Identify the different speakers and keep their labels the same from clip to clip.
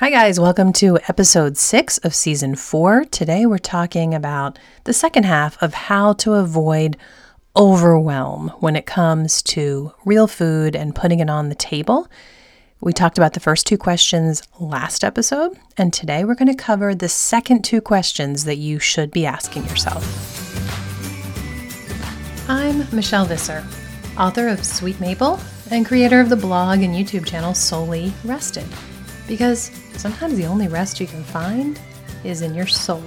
Speaker 1: Hi, guys. Welcome to episode six of season four. Today, we're talking about the second half of how to avoid overwhelm when it comes to real food and putting it on the table. We talked about the first two questions last episode, and today we're going to cover the second two questions that you should be asking yourself. I'm Michelle Visser, author of Sweet Maple and creator of the blog and YouTube channel Souly Rested. Because sometimes the only rest you can find is in your soul.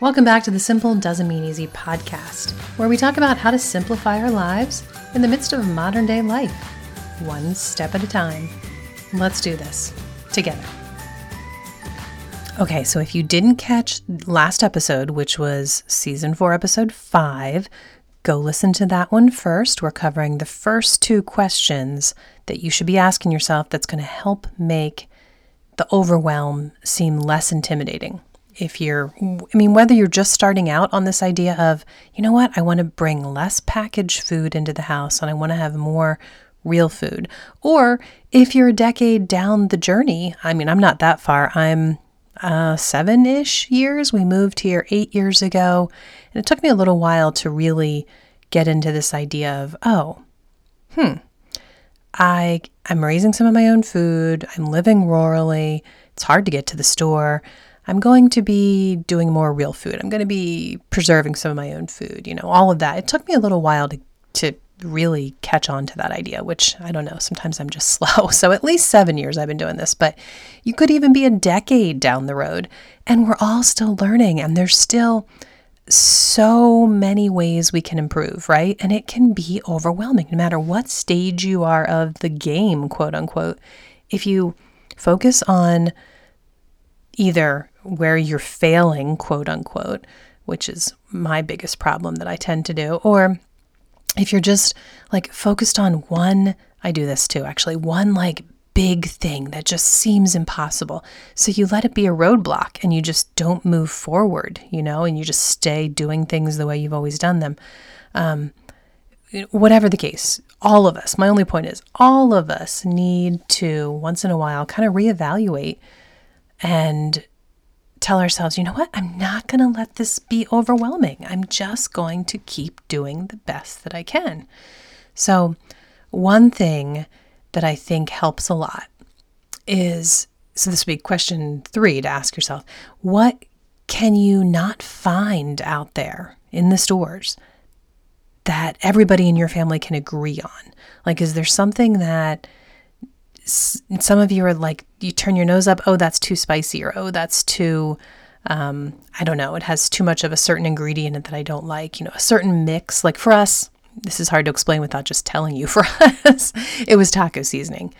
Speaker 1: Welcome back to the Simple Doesn't Mean Easy podcast, where we talk about how to simplify our lives in the midst of modern day life, one step at a time. Let's do this together. Okay, so if you didn't catch last episode, which was season four, episode five, go listen to that one first. We're covering the first two questions that you should be asking yourself that's going to help make the overwhelm seem less intimidating. If you're, I mean, whether you're just starting out on this idea of, you know what, I want to bring less packaged food into the house and I want to have more real food. Or if you're a decade down the journey, I mean, I'm not that far. I'm uh, seven ish years. We moved here eight years ago. And it took me a little while to really get into this idea of, oh, hmm, I, I'm raising some of my own food. I'm living rurally. It's hard to get to the store. I'm going to be doing more real food. I'm going to be preserving some of my own food, you know, all of that. It took me a little while to, to really catch on to that idea, which I don't know, sometimes I'm just slow. So at least seven years I've been doing this, but you could even be a decade down the road and we're all still learning and there's still so many ways we can improve, right? And it can be overwhelming no matter what stage you are of the game, quote unquote. If you focus on either where you're failing, quote unquote, which is my biggest problem that I tend to do, or if you're just like focused on one, I do this too, actually, one like big thing that just seems impossible. So you let it be a roadblock and you just don't move forward, you know, and you just stay doing things the way you've always done them. Um, whatever the case, all of us, my only point is, all of us need to once in a while kind of reevaluate and tell ourselves, you know what? I'm not going to let this be overwhelming. I'm just going to keep doing the best that I can. So, one thing that I think helps a lot is so this would be question three to ask yourself what can you not find out there in the stores that everybody in your family can agree on? Like, is there something that some of you are like, you turn your nose up, oh, that's too spicy, or oh, that's too, um, I don't know, it has too much of a certain ingredient that I don't like, you know, a certain mix. Like for us, this is hard to explain without just telling you. For us, it was taco seasoning.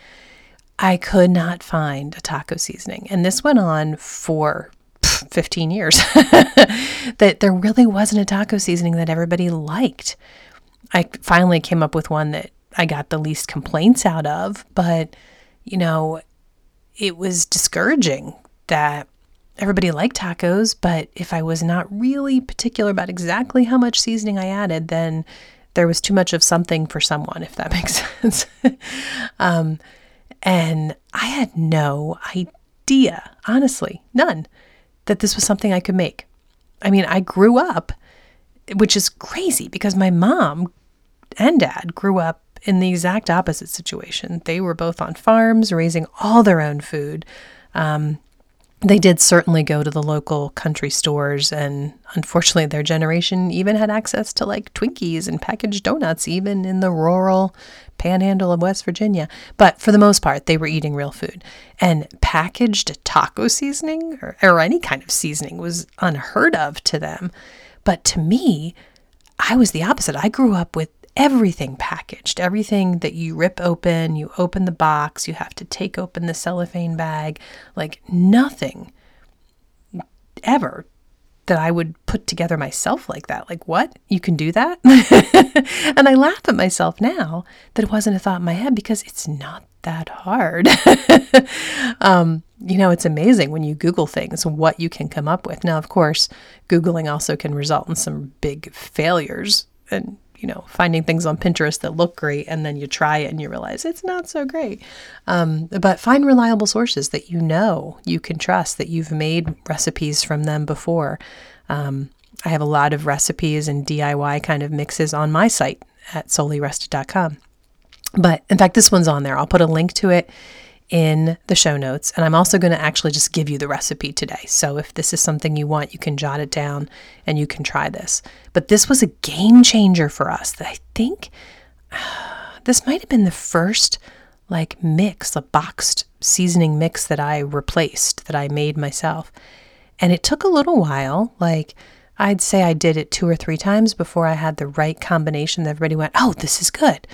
Speaker 1: I could not find a taco seasoning. And this went on for 15 years that there really wasn't a taco seasoning that everybody liked. I finally came up with one that I got the least complaints out of, but you know, it was discouraging that everybody liked tacos, but if I was not really particular about exactly how much seasoning I added, then there was too much of something for someone, if that makes sense. um, and I had no idea, honestly, none, that this was something I could make. I mean, I grew up, which is crazy because my mom and dad grew up in the exact opposite situation. They were both on farms, raising all their own food. Um, they did certainly go to the local country stores and unfortunately their generation even had access to like twinkies and packaged donuts even in the rural panhandle of west virginia but for the most part they were eating real food and packaged taco seasoning or, or any kind of seasoning was unheard of to them but to me i was the opposite i grew up with everything packaged, everything that you rip open, you open the box, you have to take open the cellophane bag, like nothing ever that I would put together myself like that. Like, what? You can do that? and I laugh at myself now that it wasn't a thought in my head because it's not that hard. um, you know, it's amazing when you Google things what you can come up with. Now, of course, Googling also can result in some big failures. And you know, finding things on Pinterest that look great and then you try it and you realize it's not so great. Um, but find reliable sources that you know you can trust, that you've made recipes from them before. Um, I have a lot of recipes and DIY kind of mixes on my site at soulyrested.com. But in fact, this one's on there. I'll put a link to it in the show notes. And I'm also going to actually just give you the recipe today. So if this is something you want, you can jot it down and you can try this. But this was a game changer for us that I think this might have been the first like mix, a boxed seasoning mix that I replaced, that I made myself. And it took a little while. Like, I'd say I did it two or three times before I had the right combination that everybody went, oh, this is good.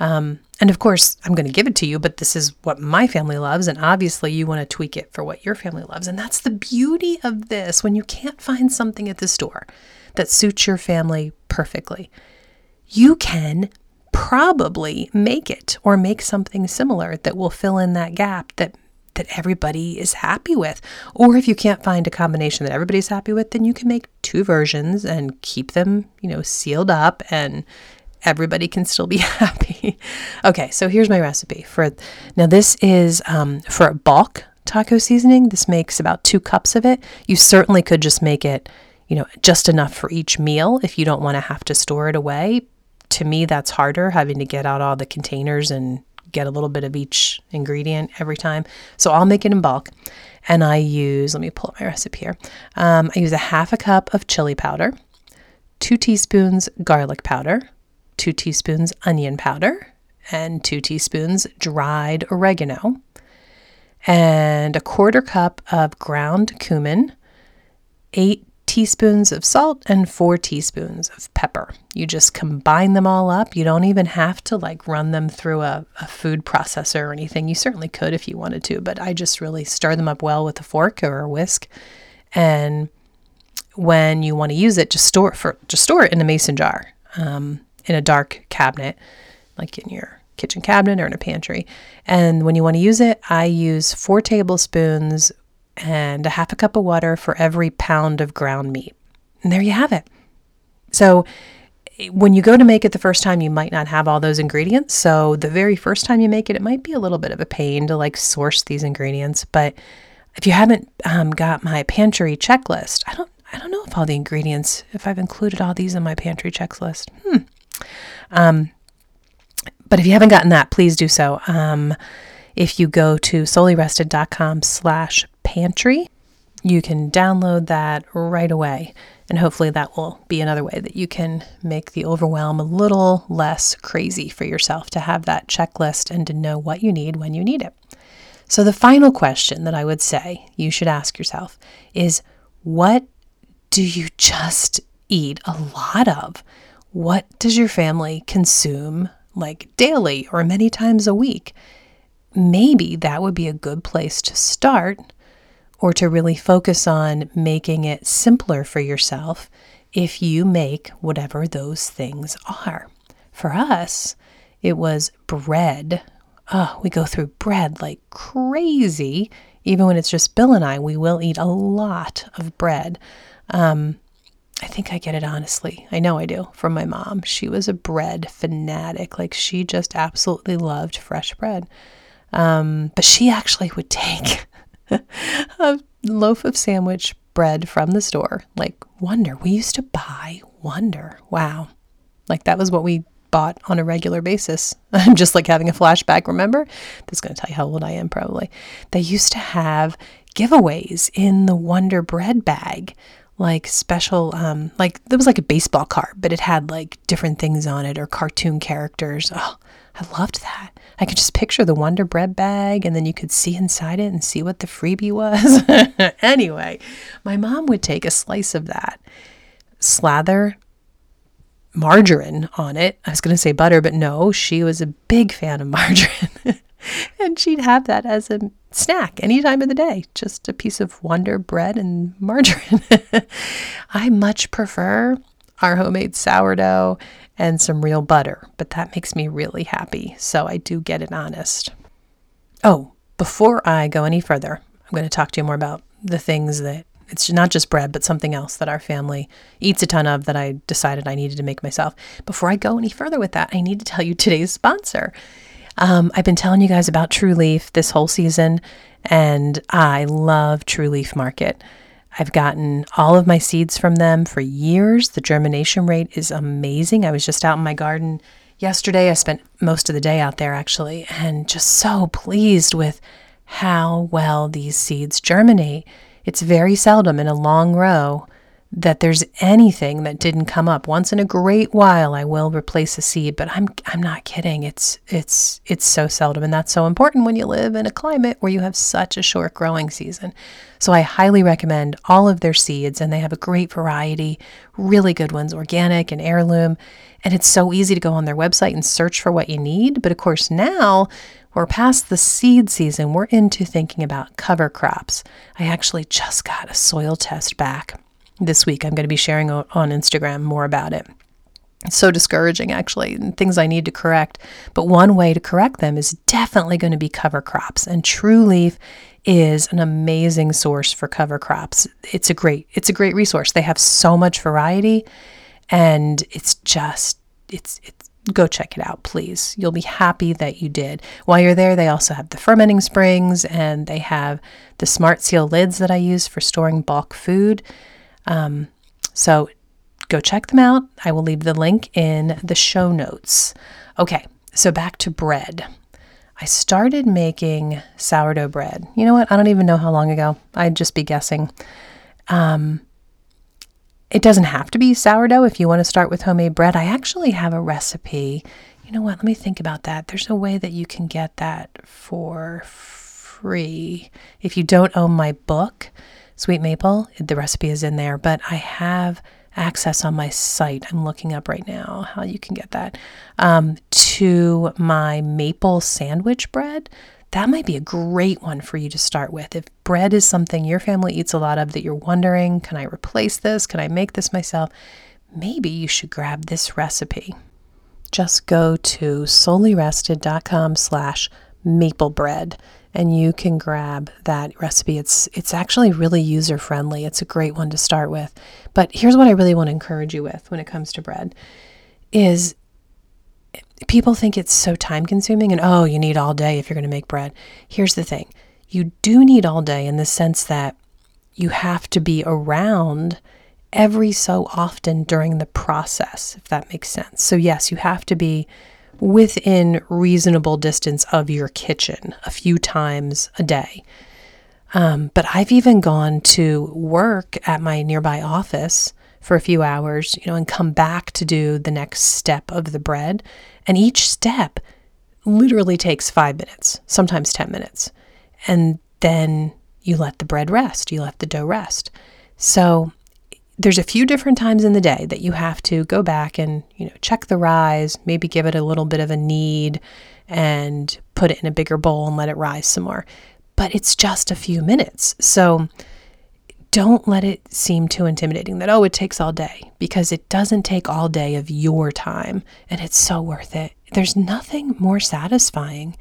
Speaker 1: Um, and of course, I'm going to give it to you, but this is what my family loves. And obviously, you want to tweak it for what your family loves. And that's the beauty of this when you can't find something at the store that suits your family perfectly. You can probably make it or make something similar that will fill in that gap that that everybody is happy with. Or if you can't find a combination that everybody's happy with, then you can make two versions and keep them, you know, sealed up and everybody can still be happy. okay, so here's my recipe for now. This is um, for a bulk taco seasoning. This makes about two cups of it. You certainly could just make it, you know, just enough for each meal if you don't want to have to store it away. To me, that's harder having to get out all the containers and get a little bit of each ingredient every time. So I'll make it in bulk. And I use, let me pull up my recipe here. Um, I use a half a cup of chili powder, two teaspoons garlic powder, two teaspoons onion powder, and two teaspoons dried oregano, and a quarter cup of ground cumin, eight teaspoons of salt, and four teaspoons of pepper. You just combine them all up. You don't even have to like run them through a, a food processor or anything. You certainly could if you wanted to, but I just really stir them up well with a fork or a whisk. And when you want to use it, just store it for just store it in a mason jar. Um, in a dark cabinet, like in your kitchen cabinet or in a pantry. And when you want to use it, I use four tablespoons and a half a cup of water for every pound of ground meat. And there you have it. So when you go to make it the first time, you might not have all those ingredients. So the very first time you make it, it might be a little bit of a pain to like source these ingredients. But if you haven't um, got my pantry checklist, I don't I don't know if all the ingredients, if I've included all these in my pantry checklist. Hmm. Um, but if you haven't gotten that, please do so. Um, if you go to soulyrested.com slash pantry, you can download that right away. And hopefully that will be another way that you can make the overwhelm a little less crazy for yourself to have that checklist and to know what you need when you need it. So, the final question that I would say you should ask yourself is what do you just eat a lot of? What does your family consume like daily or many times a week? Maybe that would be a good place to start or to really focus on making it simpler for yourself if you make whatever those things are. For us, it was bread. Oh, we go through bread like crazy. Even when it's just Bill and I, we will eat a lot of bread. Um, think I get it honestly. I know I do from my mom. She was a bread fanatic. Like she just absolutely loved fresh bread. Um, but she actually would take a loaf of sandwich bread from the store, like Wonder. We used to buy Wonder. Wow. Like that was what we bought on a regular basis. I'm just like having a flashback. Remember? This is going to tell you how old I am, probably. They used to have giveaways in the Wonder bread bag like special um like there was like a baseball card but it had like different things on it or cartoon characters. Oh i loved that. I could just picture the wonder bread bag and then you could see inside it and see what the freebie was. Anyway my mom would take a slice of that slather margarine on it. I was going to say butter but no she was a big fan of margarine. And she'd have that as a snack any time of the day, just a piece of Wonder bread and margarine. I much prefer our homemade sourdough and some real butter, but that makes me really happy. So I do get it honest. Oh, before I go any further, I'm going to talk to you more about the things that It's not just bread, but something else that our family eats a ton of that I decided I needed to make myself. Before I go any further with that, I need to tell you today's sponsor. Um, I've been telling you guys about True Leaf this whole season, and I love True Leaf Market. I've gotten all of my seeds from them for years. The germination rate is amazing. I was just out in my garden yesterday. I spent most of the day out there actually, and just so pleased with how well these seeds germinate. It's very seldom in a long row that there's anything that didn't come up. Once in a great while I will replace a seed, but I'm I'm not kidding. It's it's it's so seldom and that's so important when you live in a climate where you have such a short growing season. So I highly recommend all of their seeds and they have a great variety, really good ones, organic and heirloom, and it's so easy to go on their website and search for what you need, but of course now we're past the seed season. We're into thinking about cover crops. I actually just got a soil test back this week. I'm going to be sharing on Instagram more about it. It's so discouraging, actually, and things I need to correct. But one way to correct them is definitely going to be cover crops. And True Leaf is an amazing source for cover crops. It's a great, it's a great resource. They have so much variety, and it's just, it's, it's go check it out, please. You'll be happy that you did. While you're there, they also have the fermenting springs and they have the smart seal lids that I use for storing bulk food. Um, so go check them out. I will leave the link in the show notes. Okay, so back to bread. I started making sourdough bread. You know what? I don't even know how long ago. I'd just be guessing. Um, it doesn't have to be sourdough if you want to start with homemade bread. I actually have a recipe. You know what? Let me think about that. There's a way that you can get that for free if you don't own my book. Sweet maple, the recipe is in there, but I have access on my site. I'm looking up right now how you can get that um, to my maple sandwich bread. That might be a great one for you to start with. If bread is something your family eats a lot of that you're wondering, can I replace this? Can I make this myself? Maybe you should grab this recipe. Just go to soulyrested.com slash maple bread and you can grab that recipe. It's it's actually really user friendly. It's a great one to start with. But here's what I really want to encourage you with when it comes to bread is people think it's so time consuming and oh, you need all day if you're going to make bread. Here's the thing. You do need all day in the sense that you have to be around every so often during the process, if that makes sense. So yes, you have to be within reasonable distance of your kitchen a few times a day. Um, but I've even gone to work at my nearby office for a few hours, you know, and come back to do the next step of the bread. And each step literally takes five minutes, sometimes 10 minutes. And then you let the bread rest, you let the dough rest. So there's a few different times in the day that you have to go back and you know check the rise maybe give it a little bit of a knead and put it in a bigger bowl and let it rise some more. But it's just a few minutes. So don't let it seem too intimidating that oh it takes all day because it doesn't take all day of your time and it's so worth it. There's nothing more satisfying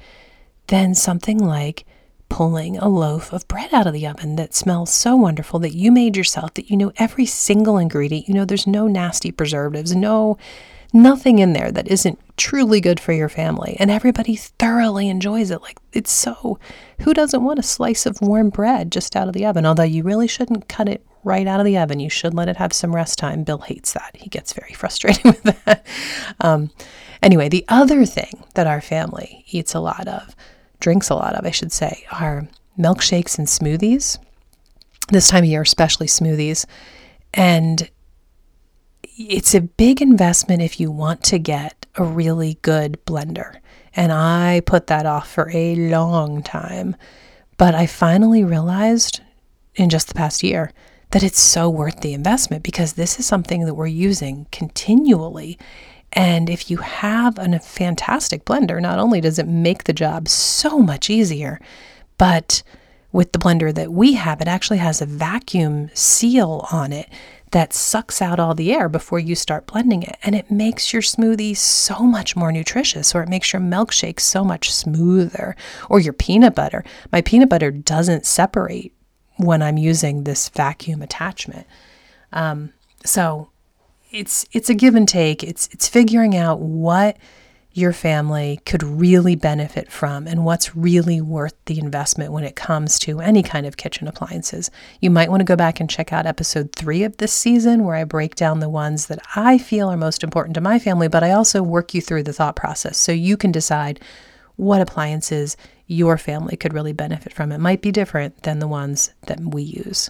Speaker 1: than something like pulling a loaf of bread out of the oven that smells so wonderful that you made yourself, that you know every single ingredient. You know there's no nasty preservatives, no nothing in there that isn't truly good for your family. And everybody thoroughly enjoys it. Like it's so who doesn't want a slice of warm bread just out of the oven? Although you really shouldn't cut it right out of the oven. You should let it have some rest time. Bill hates that. He gets very frustrated with that. Um, anyway, the other thing that our family eats a lot of drinks a lot of, I should say, are milkshakes and smoothies. This time of year, especially smoothies. And it's a big investment if you want to get a really good blender. And I put that off for a long time. But I finally realized in just the past year that it's so worth the investment because this is something that we're using continually. And if you have a fantastic blender, not only does it make the job so much easier, but with the blender that we have, it actually has a vacuum seal on it that sucks out all the air before you start blending it. And it makes your smoothie so much more nutritious, or it makes your milkshake so much smoother, or your peanut butter. My peanut butter doesn't separate when I'm using this vacuum attachment. Um, so it's it's a give and take. It's it's figuring out what your family could really benefit from and what's really worth the investment when it comes to any kind of kitchen appliances. You might want to go back and check out episode three of this season, where I break down the ones that I feel are most important to my family, but I also work you through the thought process so you can decide what appliances your family could really benefit from. It might be different than the ones that we use.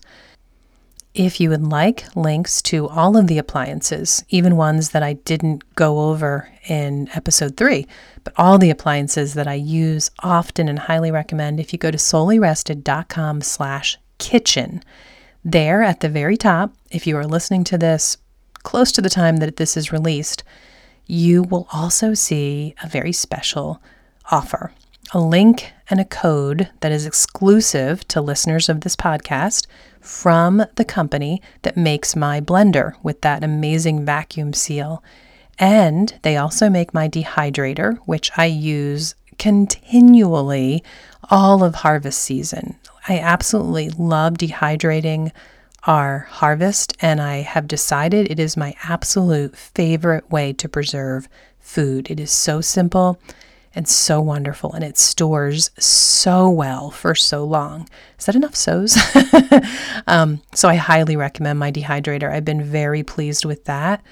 Speaker 1: If you would like links to all of the appliances, even ones that I didn't go over in episode three, but all the appliances that I use often and highly recommend, if you go to soulyrested.com slash kitchen, there at the very top, if you are listening to this close to the time that this is released, you will also see a very special offer. A link and a code that is exclusive to listeners of this podcast from the company that makes my blender with that amazing vacuum seal. And they also make my dehydrator, which I use continually all of harvest season. I absolutely love dehydrating our harvest, and I have decided it is my absolute favorite way to preserve food. It is so simple and so wonderful, and it stores so well for so long. Is that enough so's? um, so I highly recommend my dehydrator. I've been very pleased with that.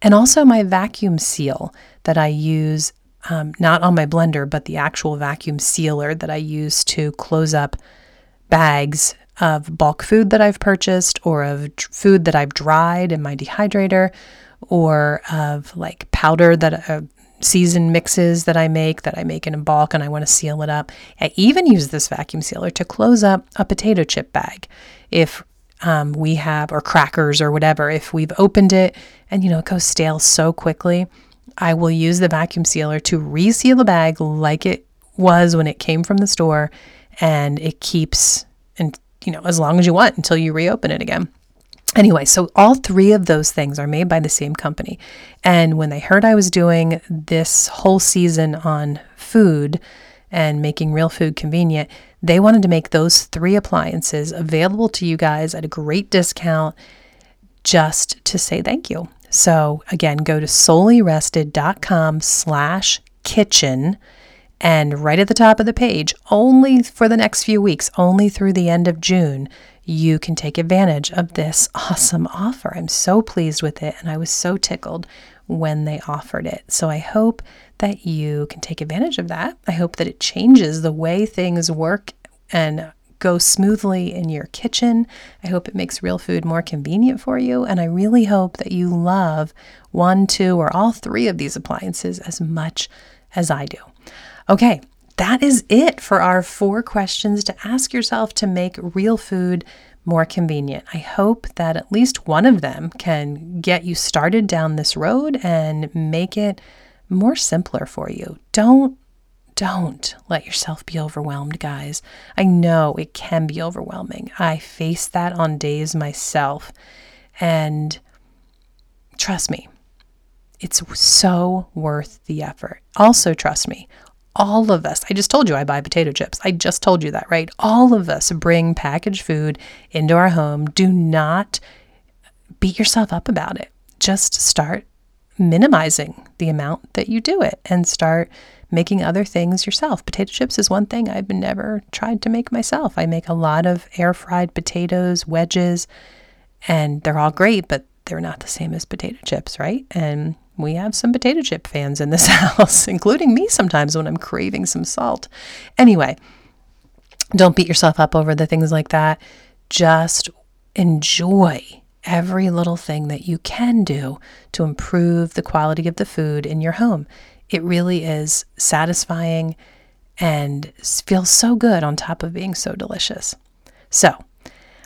Speaker 1: And also my vacuum seal that I use, um, not on my blender, but the actual vacuum sealer that I use to close up bags of bulk food that I've purchased or of food that I've dried in my dehydrator or of like powder that uh, season mixes that I make, that I make in a bulk and I want to seal it up. I even use this vacuum sealer to close up a potato chip bag. If um, we have, or crackers or whatever, if we've opened it and you know it goes stale so quickly, I will use the vacuum sealer to reseal the bag like it was when it came from the store, and it keeps and you know as long as you want until you reopen it again. Anyway, so all three of those things are made by the same company. And when they heard I was doing this whole season on food and making real food convenient, they wanted to make those three appliances available to you guys at a great discount just to say thank you. So again, go to soulyrested.com slash kitchen and right at the top of the page, only for the next few weeks, only through the end of June, you can take advantage of this awesome offer. I'm so pleased with it, and I was so tickled when they offered it. So I hope that you can take advantage of that. I hope that it changes the way things work and go smoothly in your kitchen. I hope it makes real food more convenient for you. And I really hope that you love one, two, or all three of these appliances as much as I do. Okay, that is it for our four questions to ask yourself to make real food more convenient. I hope that at least one of them can get you started down this road and make it more simpler for you. Don't don't let yourself be overwhelmed, guys. I know it can be overwhelming. I face that on days myself. And trust me, it's so worth the effort. Also, trust me, all of us, I just told you I buy potato chips. I just told you that, right? All of us bring packaged food into our home. Do not beat yourself up about it. Just start minimizing the amount that you do it and start making other things yourself. Potato chips is one thing I've never tried to make myself. I make a lot of air fried potatoes, wedges, and they're all great, but they're not the same as potato chips, right? And we have some potato chip fans in this house, including me sometimes when I'm craving some salt. Anyway, don't beat yourself up over the things like that. Just enjoy every little thing that you can do to improve the quality of the food in your home. It really is satisfying and feels so good on top of being so delicious. So,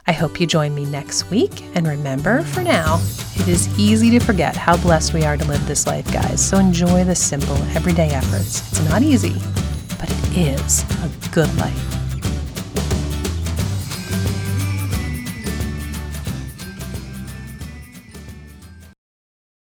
Speaker 1: I hope you join me next week. And remember, for now, it is easy to forget how blessed we are to live this life, guys. So enjoy the simple, everyday efforts. It's not easy, but it is a good life.